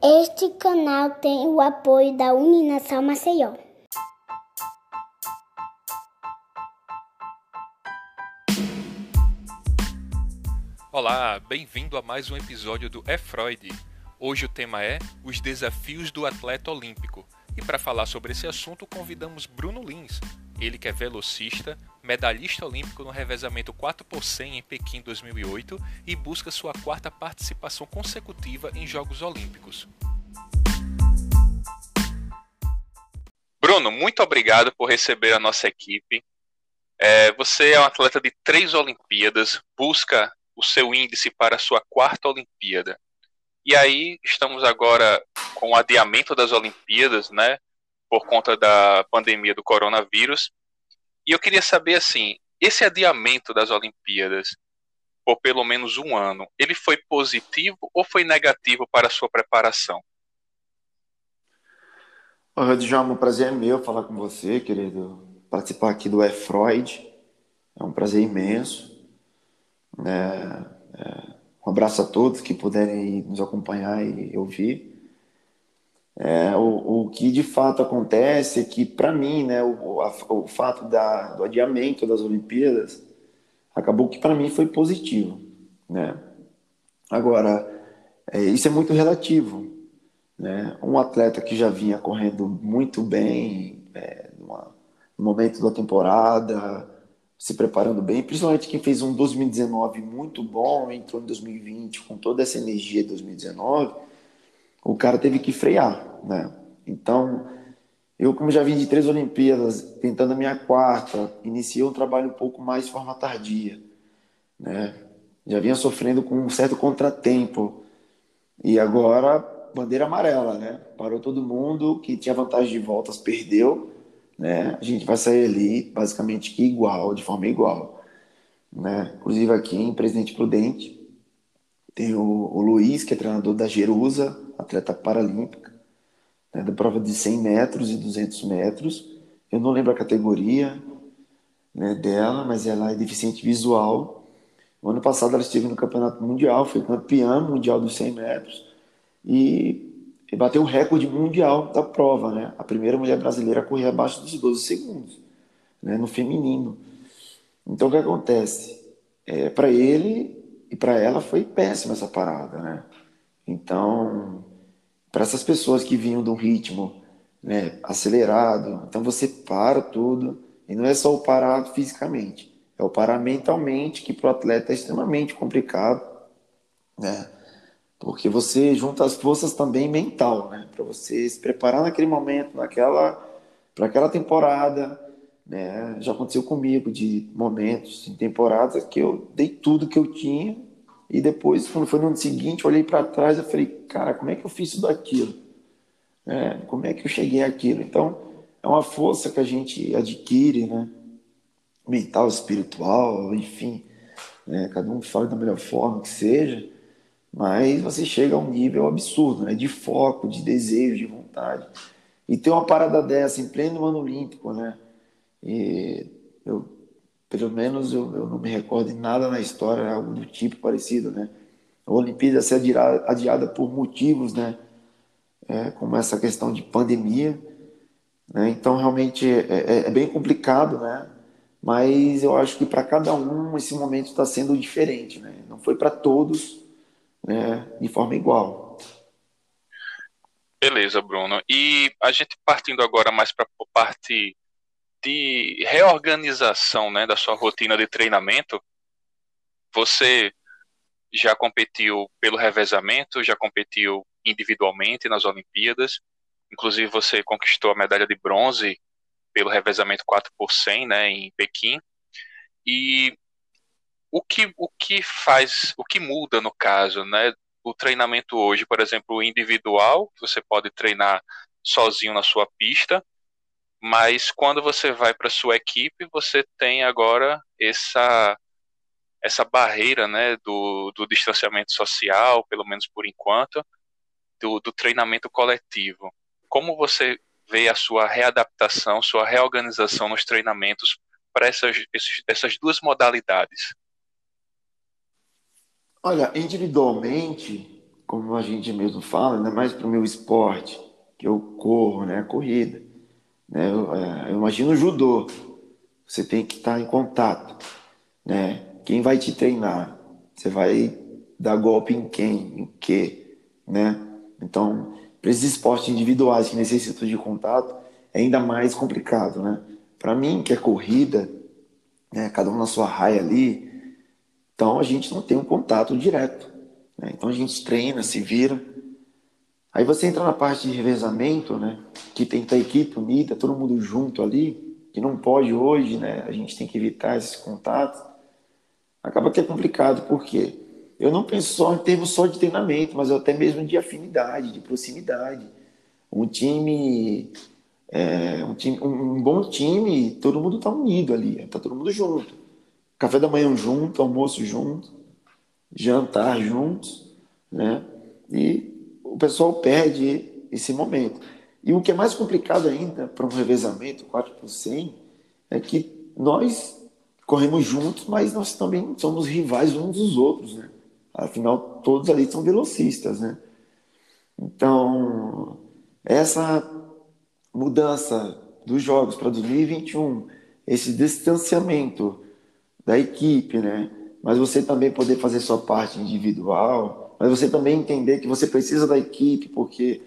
Este canal tem o apoio da Uninação Maceió. Olá, bem-vindo a mais um episódio do É Freud. Hoje o tema é os desafios do atleta olímpico. E para falar sobre esse assunto, convidamos Bruno Lins, ele que é velocista, medalhista olímpico no revezamento 4 por 100 em Pequim 2008 e busca sua quarta participação consecutiva em Jogos Olímpicos. Bruno, muito obrigado por receber a nossa equipe. É, você é um atleta de três Olimpíadas, busca o seu índice para a sua quarta Olimpíada. E aí estamos agora com o adiamento das Olimpíadas, né? Por conta da pandemia do coronavírus. E eu queria saber assim, esse adiamento das Olimpíadas por pelo menos um ano, ele foi positivo ou foi negativo para a sua preparação? Oi, Djalma, o prazer é meu falar com você, querido. Participar aqui do E-Freud. É um prazer imenso. É, é, um abraço a todos que puderem nos acompanhar e ouvir. É, o, o, que de fato acontece é que, para mim, né, o, a, o fato da, do adiamento das Olimpíadas acabou que para mim foi positivo. Né? Agora, é, isso é muito relativo. Né? Um atleta que já vinha correndo muito bem é, numa, no momento da temporada, se preparando bem, principalmente quem fez um 2019 muito bom, entrou em 2020 com toda essa energia de 2019, o cara teve que frear, né? Então, eu como já vim de três Olimpíadas, tentando a minha quarta, iniciei um trabalho um pouco mais de forma tardia, né? Já vinha sofrendo com um certo contratempo e agora bandeira amarela, né? Parou todo mundo que tinha vantagem de voltas perdeu né? A gente vai sair ali basicamente igual, de forma igual, né? Inclusive aqui em Presidente Prudente tem o, o Luiz, que é treinador da Jerusa, atleta paralímpica, né? da prova de 100 metros e 200 metros. Eu não lembro a categoria né, dela, mas ela é deficiente visual. O ano passado ela esteve no Campeonato Mundial, foi campeã mundial dos 100 metros e e bateu o recorde mundial da prova, né? A primeira mulher brasileira a correr abaixo dos 12 segundos, né? No feminino. Então o que acontece? É, para ele e para ela foi péssima essa parada, né? Então, para essas pessoas que vinham de um ritmo né, acelerado, então você para tudo e não é só o parar fisicamente, é o parar mentalmente que para o atleta é extremamente complicado, né? porque você junta as forças também mental, né? Para você se preparar naquele momento, naquela para aquela temporada, né? Já aconteceu comigo de momentos em temporadas que eu dei tudo que eu tinha e depois quando foi no ano seguinte, olhei para trás e falei, cara, como é que eu fiz tudo aquilo? É, como é que eu cheguei àquilo? Então, é uma força que a gente adquire, né? Mental, espiritual, enfim, né? Cada um fala da melhor forma que seja mas você chega a um nível absurdo, né? De foco, de desejo, de vontade. E ter uma parada dessa em pleno ano olímpico, né? E eu, pelo menos eu, eu não me recordo de nada na história, algo do tipo parecido, né? A Olimpíada ser adiada, adiada por motivos, né? É, como essa questão de pandemia, né? Então realmente é, é, é bem complicado, né? Mas eu acho que para cada um esse momento está sendo diferente, né? Não foi para todos, né, de forma igual. Beleza, Bruno. E a gente partindo agora mais para a parte de reorganização né, da sua rotina de treinamento, você já competiu pelo revezamento, já competiu individualmente nas Olimpíadas, inclusive você conquistou a medalha de bronze pelo revezamento 4 por 100 né, em Pequim. E o que, o que faz, o que muda no caso, né? O treinamento hoje, por exemplo, individual, você pode treinar sozinho na sua pista, mas quando você vai para sua equipe, você tem agora essa essa barreira, né, do, do distanciamento social, pelo menos por enquanto, do, do treinamento coletivo. Como você vê a sua readaptação, sua reorganização nos treinamentos para essas, essas duas modalidades? Olha, individualmente, como a gente mesmo fala, ainda mais para o meu esporte, que eu corro, né, corrida. Né, eu, é, eu imagino o judô, você tem que estar em contato, né? Quem vai te treinar? Você vai dar golpe em quem? Em quê? Né? Então, para esses esportes individuais que necessitam de contato, é ainda mais complicado, né? Para mim, que é corrida, né, cada um na sua raia ali, então a gente não tem um contato direto. Né? Então a gente treina, se vira. Aí você entra na parte de revezamento, né? Que tem que a equipe unida, todo mundo junto ali, que não pode hoje, né? A gente tem que evitar esses contatos acaba que é complicado, porque eu não penso só em termos só de treinamento, mas até mesmo de afinidade, de proximidade. Um time, é, um, time um, bom time, todo mundo está unido ali, está todo mundo junto. Café da manhã junto, almoço junto, jantar juntos, né? E o pessoal perde esse momento. E o que é mais complicado ainda para um revezamento 4 por 100 é que nós corremos juntos, mas nós também somos rivais uns dos outros, né? Afinal, todos ali são velocistas, né? Então, essa mudança dos jogos para 2021, esse distanciamento da equipe, né? Mas você também poder fazer sua parte individual, mas você também entender que você precisa da equipe, porque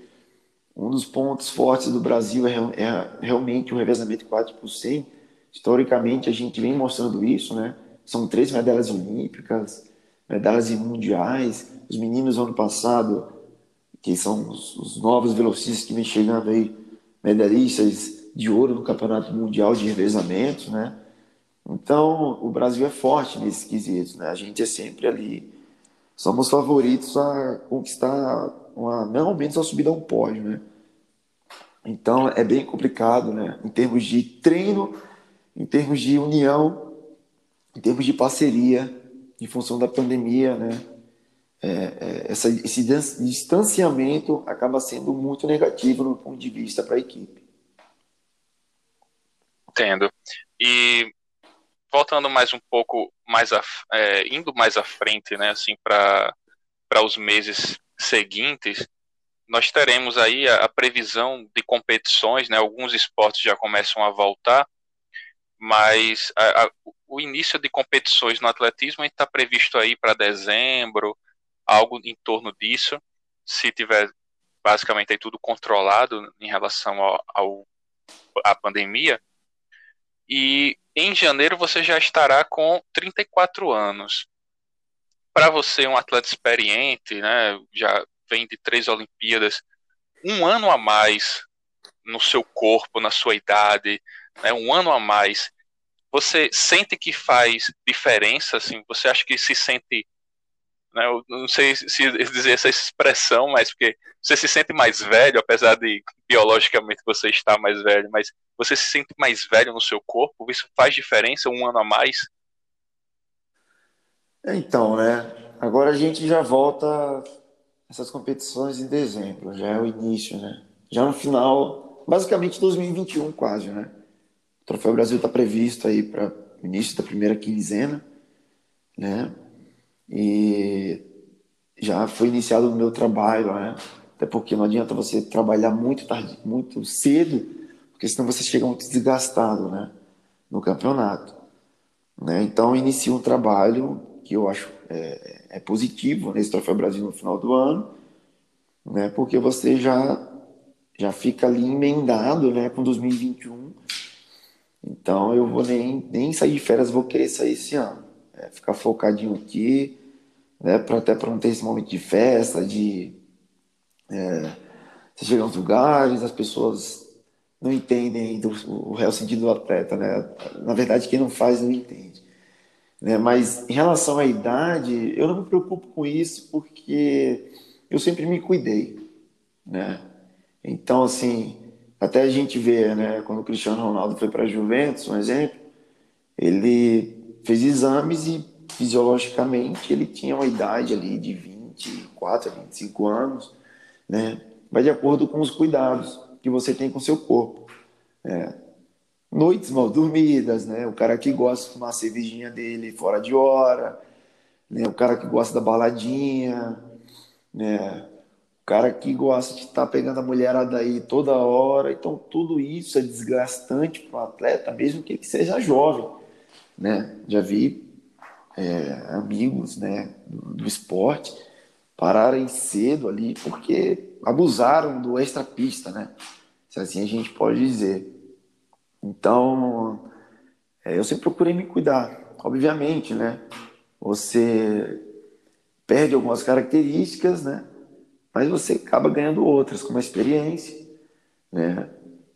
um dos pontos fortes do Brasil é, é realmente o revezamento 4 por 100, Historicamente, a gente vem mostrando isso, né? São três medalhas olímpicas, medalhas mundiais. Os meninos, ano passado, que são os, os novos velocistas que vem chegando aí, medalhistas de ouro no Campeonato Mundial de Revezamento, né? Então, o Brasil é forte nesses quesitos, né? A gente é sempre ali. Somos favoritos a conquistar, uma, não menos a subida a um pódio, né? Então, é bem complicado, né? Em termos de treino em termos de união, em termos de parceria, em função da pandemia, né? É, é, essa, esse distanciamento acaba sendo muito negativo no ponto de vista para a equipe. Entendo. E voltando mais um pouco mais a, é, indo mais à frente, né, assim para para os meses seguintes, nós teremos aí a, a, previsão de competições, né? Alguns esportes já começam a voltar mas a, a, o início de competições no atletismo está previsto aí para dezembro, algo em torno disso, se tiver basicamente aí tudo controlado em relação ao, ao à pandemia. E em janeiro você já estará com 34 anos. Para você, um atleta experiente, né, já vem de três Olimpíadas, um ano a mais no seu corpo, na sua idade, né, um ano a mais, você sente que faz diferença? Assim, você acha que se sente, né, eu não sei se dizer essa expressão, mas porque você se sente mais velho, apesar de biologicamente você estar mais velho, mas você se sente mais velho no seu corpo? Isso faz diferença um ano a mais? Então, né? Agora a gente já volta essas competições em dezembro, já é o início, né? Já no final, basicamente 2021 quase, né? O Troféu Brasil está previsto aí para início da primeira quinzena, né? E já foi iniciado o meu trabalho, né? Até porque não adianta você trabalhar muito tarde, muito cedo, porque senão você chega muito desgastado, né? No campeonato, né? Então inicio um trabalho que eu acho é, é positivo nesse Troféu Brasil no final do ano, né? Porque você já já fica ali emendado, né? Com 2021 então eu vou nem, nem sair de férias, vou querer sair esse ano. É, ficar focadinho aqui, né, pra, até para não ter esse momento de festa, de é, você chega nos lugares, as pessoas não entendem do, o real sentido do atleta, né? Na verdade, quem não faz não entende. Né? Mas em relação à idade, eu não me preocupo com isso porque eu sempre me cuidei, né? Então, assim, até a gente vê, né, quando o Cristiano Ronaldo foi para a Juventus, um exemplo, ele fez exames e fisiologicamente ele tinha uma idade ali de 24 a 25 anos, né? Vai de acordo com os cuidados que você tem com o seu corpo. É. Noites mal dormidas, né? O cara que gosta de tomar a cervejinha dele fora de hora, né? O cara que gosta da baladinha, né? O cara que gosta de estar tá pegando a mulherada aí toda hora, então tudo isso é desgastante para o atleta, mesmo que ele seja jovem, né? Já vi é, amigos, né, do, do esporte pararem cedo ali porque abusaram do extra pista, né? Se assim a gente pode dizer. Então, é, eu sempre procurei me cuidar, obviamente, né? Você perde algumas características, né? Mas você acaba ganhando outras, como a experiência, né?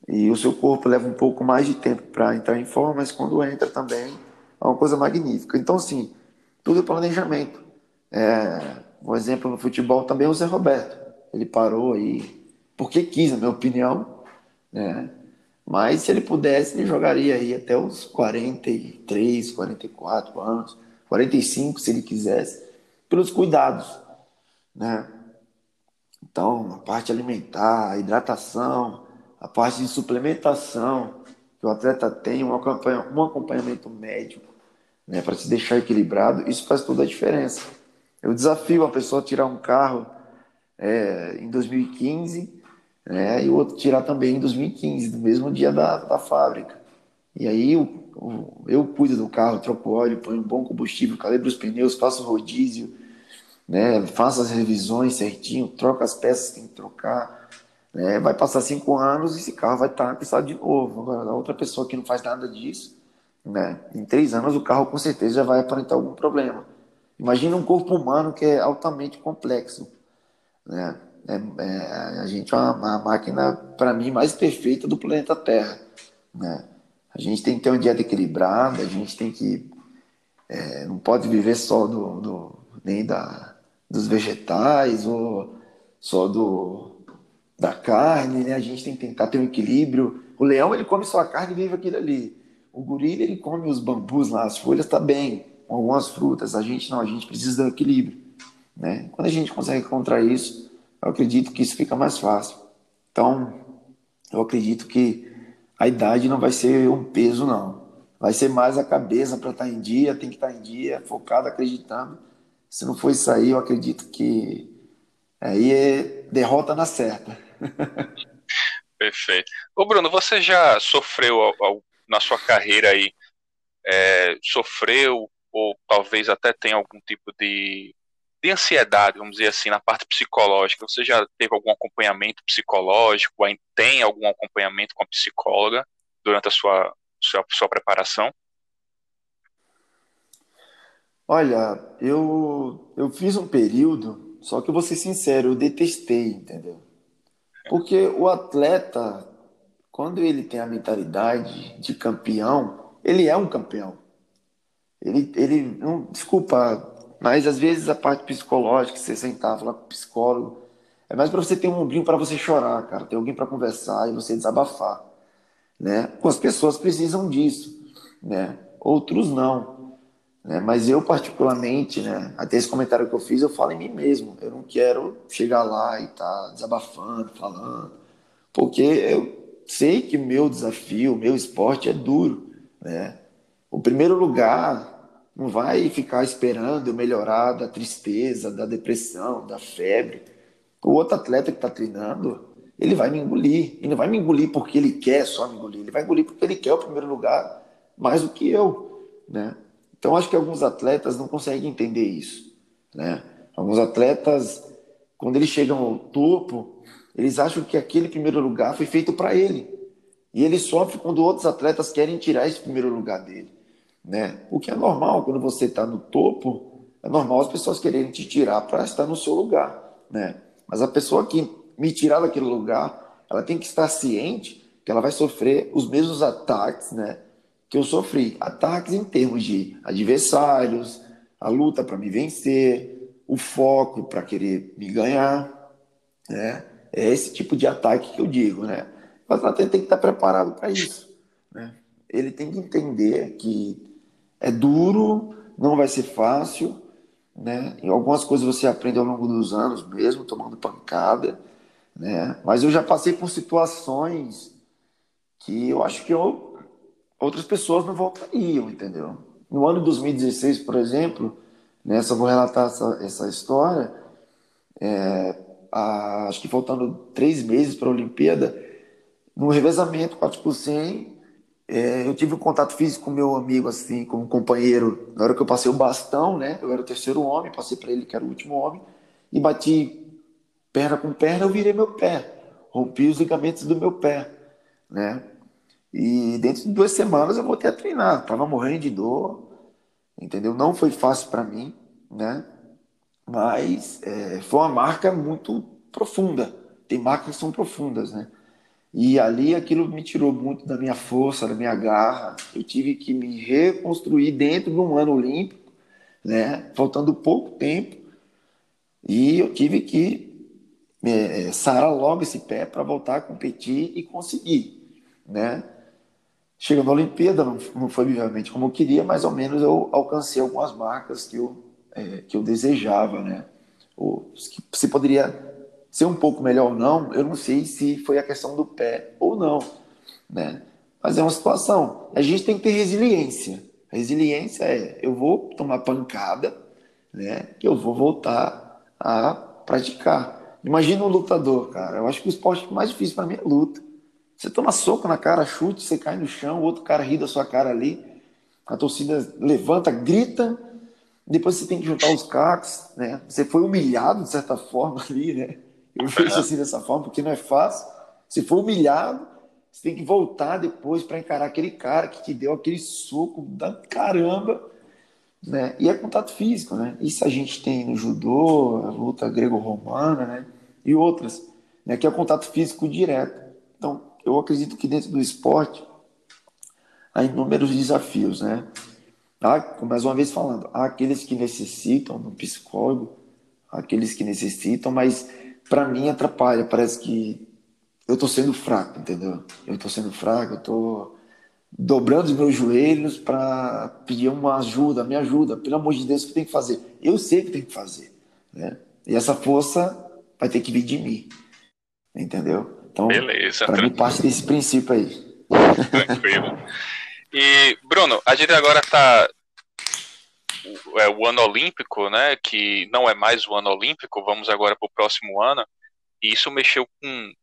E o seu corpo leva um pouco mais de tempo para entrar em forma, mas quando entra também é uma coisa magnífica. Então, assim, tudo é planejamento. É, um exemplo no futebol também é o Zé Roberto. Ele parou aí porque quis, na minha opinião, né? Mas se ele pudesse, ele jogaria aí até os 43, 44 anos, 45 se ele quisesse, pelos cuidados, né? Então, a parte alimentar, a hidratação, a parte de suplementação, que o atleta tem, um acompanhamento médico, né, para se deixar equilibrado, isso faz toda a diferença. Eu desafio a pessoa a tirar um carro é, em 2015 né, e o outro tirar também em 2015, no mesmo dia da, da fábrica. E aí eu, eu cuido do carro, troco óleo, ponho um bom combustível, calibro os pneus, faço rodízio, né, faço as revisões certinho, troco as peças que tem que trocar. Né, vai passar cinco anos e esse carro vai estar pisado de novo. Agora, a outra pessoa que não faz nada disso, né, em três anos o carro com certeza já vai aparentar algum problema. Imagina um corpo humano que é altamente complexo. Né? É, é, a gente é uma, máquina, para mim, mais perfeita do planeta Terra. Né? A gente tem que ter uma dieta equilibrada, a gente tem que. É, não pode viver só do, do, nem da, dos vegetais ou só do, da carne, né? A gente tem que tentar ter um equilíbrio. O leão, ele come só a carne e vive aquilo ali. O gorila, ele come os bambus lá, as folhas, tá bem algumas frutas. A gente não, a gente precisa do equilíbrio. Né? Quando a gente consegue encontrar isso, eu acredito que isso fica mais fácil. Então, eu acredito que a idade não vai ser um peso, não. Vai ser mais a cabeça para estar tá em dia, tem que estar tá em dia, focado, acreditando. Se não for isso aí, eu acredito que aí é derrota na certa. Perfeito. Ô Bruno, você já sofreu na sua carreira aí, é, sofreu ou talvez até tenha algum tipo de, de ansiedade, vamos dizer assim, na parte psicológica. Você já teve algum acompanhamento psicológico? Tem algum acompanhamento com a psicóloga durante a sua, sua, sua preparação? Olha, eu, eu fiz um período, só que eu vou ser sincero, eu detestei, entendeu? Porque o atleta, quando ele tem a mentalidade de campeão, ele é um campeão. Ele, ele não, desculpa, mas às vezes a parte psicológica, você sentar, falar com o psicólogo, é mais para você ter um ombrinho para você chorar, cara, ter alguém para conversar e você desabafar, né? As pessoas precisam disso, né? Outros não, né? Mas eu particularmente, né? Até esse comentário que eu fiz, eu falo em mim mesmo. Eu não quero chegar lá e estar tá desabafando, falando, porque eu sei que meu desafio, meu esporte é duro, né? O primeiro lugar não vai ficar esperando eu melhorar da tristeza, da depressão, da febre. O outro atleta que está treinando, ele vai me engolir. E não vai me engolir porque ele quer só me engolir. Ele vai engolir porque ele quer o primeiro lugar mais do que eu. Né? Então, acho que alguns atletas não conseguem entender isso. Né? Alguns atletas, quando eles chegam ao topo, eles acham que aquele primeiro lugar foi feito para ele. E ele sofre quando outros atletas querem tirar esse primeiro lugar dele né? O que é normal quando você está no topo, é normal as pessoas quererem te tirar para estar no seu lugar, né? Mas a pessoa que me tirar daquele lugar, ela tem que estar ciente que ela vai sofrer os mesmos ataques, né? Que eu sofri, ataques em termos de adversários, a luta para me vencer, o foco para querer me ganhar, né? É esse tipo de ataque que eu digo, né? O atleta tem que estar preparado para isso, né? Ele tem que entender que é duro, não vai ser fácil, né? E algumas coisas você aprende ao longo dos anos mesmo, tomando pancada, né? Mas eu já passei por situações que eu acho que eu, outras pessoas não voltariam, entendeu? No ano de 2016, por exemplo, né, vou relatar essa, essa história, é, a, acho que faltando três meses para a Olimpíada, no revezamento 4 por 100, é, eu tive um contato físico com meu amigo, assim, como companheiro, na hora que eu passei o bastão, né? Eu era o terceiro homem, passei para ele que era o último homem, e bati perna com perna, eu virei meu pé, rompi os ligamentos do meu pé, né? E dentro de duas semanas eu voltei a treinar, tava morrendo de dor, entendeu? Não foi fácil para mim, né? Mas é, foi uma marca muito profunda. Tem marcas que são profundas, né? E ali aquilo me tirou muito da minha força, da minha garra. Eu tive que me reconstruir dentro de um ano olímpico, né? Faltando pouco tempo. E eu tive que é, sarar logo esse pé para voltar a competir e conseguir, né? Chegando na Olimpíada, não, foi obviamente como eu queria, mas ao menos eu alcancei algumas marcas que eu, é, que eu desejava, né? Ou, se poderia ser um pouco melhor ou não, eu não sei se foi a questão do pé ou não, né? Mas é uma situação. A gente tem que ter resiliência. Resiliência é, eu vou tomar pancada, né? Que eu vou voltar a praticar. Imagina um lutador, cara. Eu acho que o esporte mais difícil para mim é luta. Você toma soco na cara, chute, você cai no chão, o outro cara ri da sua cara ali, a torcida levanta, grita, depois você tem que juntar os cacos, né? Você foi humilhado de certa forma ali, né? Eu vejo assim dessa forma, porque não é fácil. Se for humilhado, você tem que voltar depois para encarar aquele cara que te deu aquele soco da caramba. Né? E é contato físico, né? Isso a gente tem no judô, a luta grego-romana, né? E outras, né? Que é contato físico direto. Então, eu acredito que dentro do esporte há inúmeros desafios, né? Há, mais uma vez falando, há aqueles que necessitam de um psicólogo, há aqueles que necessitam, mas para mim atrapalha. Parece que eu tô sendo fraco, entendeu? Eu tô sendo fraco, eu tô dobrando os meus joelhos para pedir uma ajuda, me ajuda, pelo amor de Deus, o que tem que fazer? Eu sei o que tem que fazer, né? E essa força vai ter que vir de mim, entendeu? Então, para mim parte desse princípio aí. Tranquilo. E Bruno, a gente agora está é, o ano olímpico, né, que não é mais o ano olímpico, vamos agora para o próximo ano, e isso mexeu com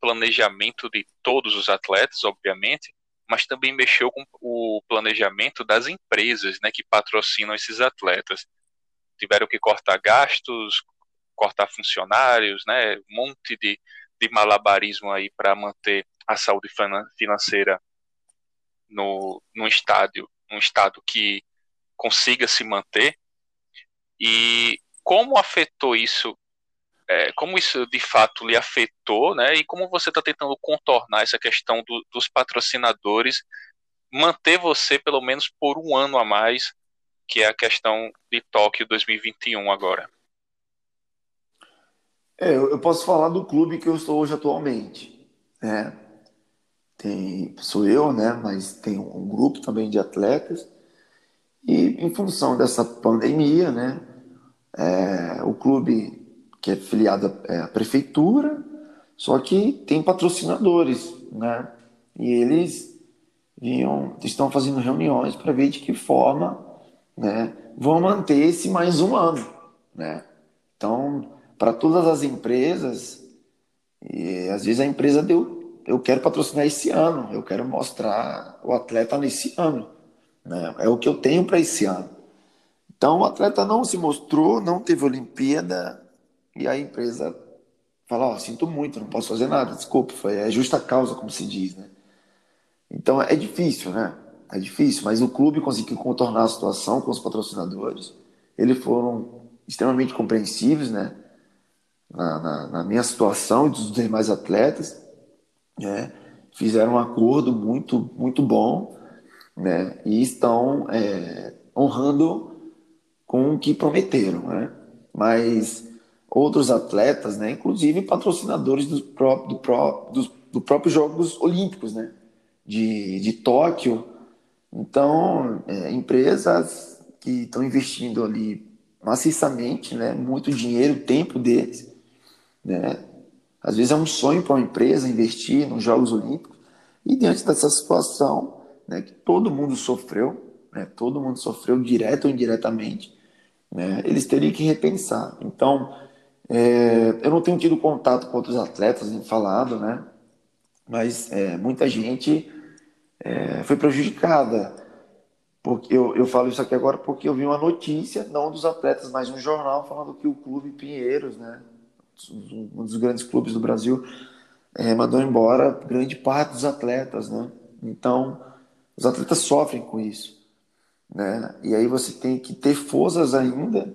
planejamento de todos os atletas, obviamente, mas também mexeu com o planejamento das empresas, né, que patrocinam esses atletas. Tiveram que cortar gastos, cortar funcionários, né, um monte de, de malabarismo aí para manter a saúde financeira no, no estádio, um estado que consiga se manter e como afetou isso, é, como isso de fato lhe afetou, né? E como você está tentando contornar essa questão do, dos patrocinadores, manter você pelo menos por um ano a mais, que é a questão de Tóquio 2021 agora. É, eu posso falar do clube que eu estou hoje atualmente, né? Tem, sou eu, né? Mas tem um grupo também de atletas e em função dessa pandemia, né, é, o clube que é filiado à prefeitura, só que tem patrocinadores, né? E eles vinham, estão fazendo reuniões para ver de que forma, né, vão manter esse mais um ano, né? Então, para todas as empresas, e às vezes a empresa deu, eu quero patrocinar esse ano, eu quero mostrar o atleta nesse ano. Né? É o que eu tenho para esse ano. Então o atleta não se mostrou, não teve Olimpíada, e a empresa fala, ó, oh, sinto muito, não posso fazer nada, desculpa, foi, é justa causa, como se diz, né? Então é difícil, né? É difícil, mas o clube conseguiu contornar a situação com os patrocinadores. Eles foram extremamente compreensivos, né? Na, na, na minha situação e dos demais atletas, né? Fizeram um acordo muito, muito bom né? E estão é, honrando com o que prometeram, né? Mas outros atletas, né? Inclusive patrocinadores do próprio, do, pró, dos, do Jogos Olímpicos, né? De, de Tóquio. Então, é, empresas que estão investindo ali maciçamente, né? Muito dinheiro, tempo deles, né? Às vezes é um sonho para uma empresa investir nos Jogos Olímpicos. E diante dessa situação, né, que todo mundo sofreu, né, todo mundo sofreu direto ou indiretamente, né, eles teriam que repensar. Então, É, eu não tenho tido contato com outros atletas, nem falado, né? Mas é, muita gente é, foi prejudicada. Porque eu, eu falo isso aqui agora porque eu vi uma notícia, não dos atletas, mas um jornal falando que o Clube Pinheiros, né? Um dos grandes clubes do Brasil, é, mandou embora grande parte dos atletas, né? Então, os atletas sofrem com isso, né? E aí você tem que ter forças ainda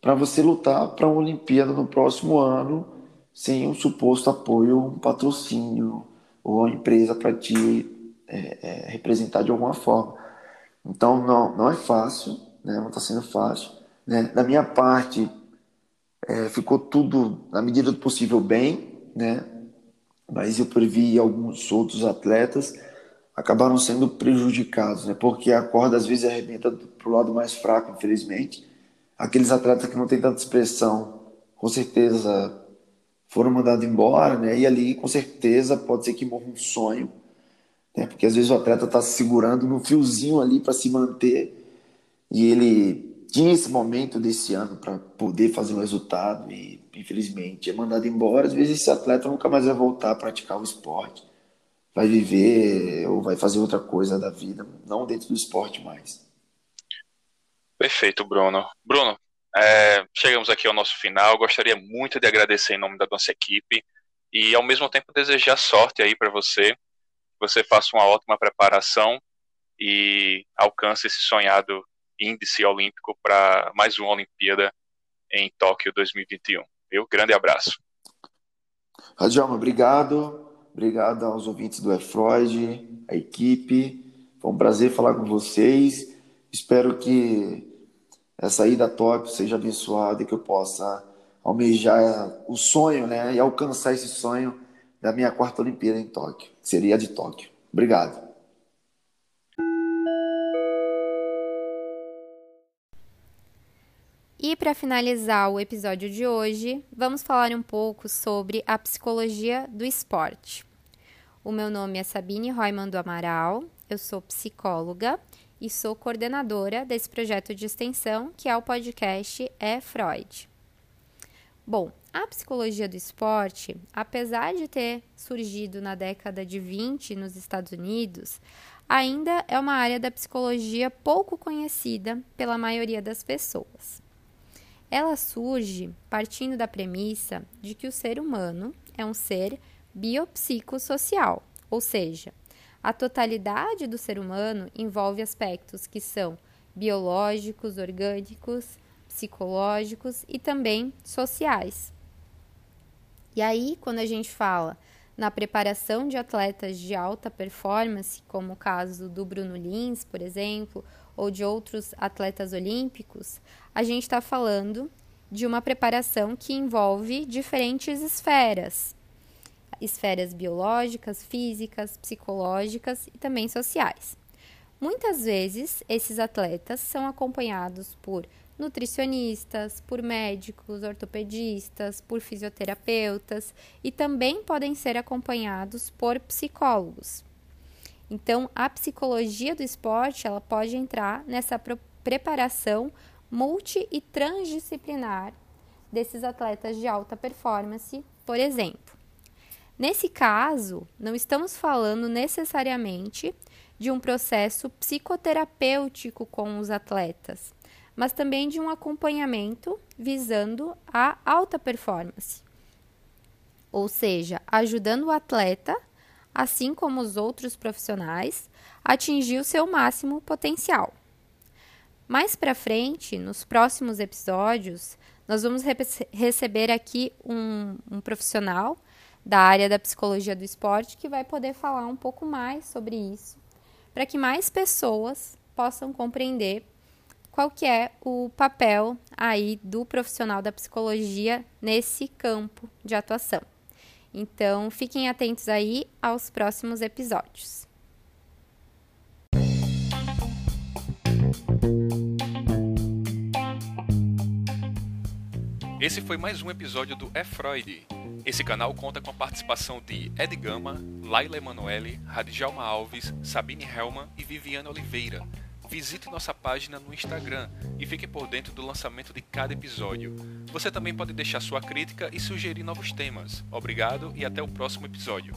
para você lutar para uma Olimpíada no próximo ano sem um suposto apoio, um patrocínio ou uma empresa para te é, é, representar de alguma forma. Então não, não é fácil, né? não está sendo fácil. Né? Da minha parte, é, ficou tudo na medida do possível bem, né? mas eu previ alguns outros atletas acabaram sendo prejudicados, né? porque a corda às vezes arrebenta para o lado mais fraco, infelizmente. Aqueles atletas que não têm tanta expressão, com certeza foram mandados embora, né? e ali com certeza pode ser que morra um sonho, né? porque às vezes o atleta está se segurando no fiozinho ali para se manter e ele tinha esse momento desse ano para poder fazer um resultado e infelizmente é mandado embora. Às vezes esse atleta nunca mais vai voltar a praticar o esporte, vai viver ou vai fazer outra coisa da vida, não dentro do esporte mais. Perfeito, Bruno. Bruno, é, chegamos aqui ao nosso final. Gostaria muito de agradecer em nome da nossa equipe e ao mesmo tempo desejar sorte aí para você, que você faça uma ótima preparação e alcance esse sonhado índice olímpico para mais uma Olimpíada em Tóquio 2021. Meu grande abraço. Radjalma, obrigado. Obrigado aos ouvintes do Efroid, a equipe. Foi um prazer falar com vocês. Espero que essa ida a Tóquio seja abençoada e que eu possa almejar o sonho, né? E alcançar esse sonho da minha quarta Olimpíada em Tóquio, que seria a de Tóquio. Obrigado. E para finalizar o episódio de hoje, vamos falar um pouco sobre a psicologia do esporte. O meu nome é Sabine Roiman do Amaral, eu sou psicóloga e sou coordenadora desse projeto de extensão que é o podcast É Freud. Bom, a psicologia do esporte, apesar de ter surgido na década de 20 nos Estados Unidos, ainda é uma área da psicologia pouco conhecida pela maioria das pessoas. Ela surge partindo da premissa de que o ser humano é um ser biopsicossocial, ou seja, a totalidade do ser humano envolve aspectos que são biológicos, orgânicos, psicológicos e também sociais. E aí, quando a gente fala na preparação de atletas de alta performance, como o caso do Bruno Lins, por exemplo, ou de outros atletas olímpicos, a gente está falando de uma preparação que envolve diferentes esferas: esferas biológicas, físicas, psicológicas e também sociais. Muitas vezes, esses atletas são acompanhados por nutricionistas, por médicos, ortopedistas, por fisioterapeutas e também podem ser acompanhados por psicólogos. Então, a psicologia do esporte ela pode entrar nessa preparação multi e transdisciplinar desses atletas de alta performance, por exemplo. Nesse caso, não estamos falando necessariamente de um processo psicoterapêutico com os atletas, mas também de um acompanhamento visando a alta performance. Ou seja, ajudando o atleta assim como os outros profissionais, atingir o seu máximo potencial. Mais para frente, nos próximos episódios, nós vamos re receber aqui um, um profissional da área da psicologia do esporte que vai poder falar um pouco mais sobre isso, para que mais pessoas possam compreender qual que é o papel aí do profissional da psicologia nesse campo de atuação. Então, fiquem atentos aí aos próximos episódios. Esse foi mais um episódio do É Freud. Esse canal conta com a participação de Ed Gama, Laila Emanuele, Radjalma Alves, Sabine Helman e Viviane Oliveira visite nossa página no Instagram e fique por dentro do lançamento de cada episódio. Você também pode deixar sua crítica e sugerir novos temas. Obrigado e até o próximo episódio.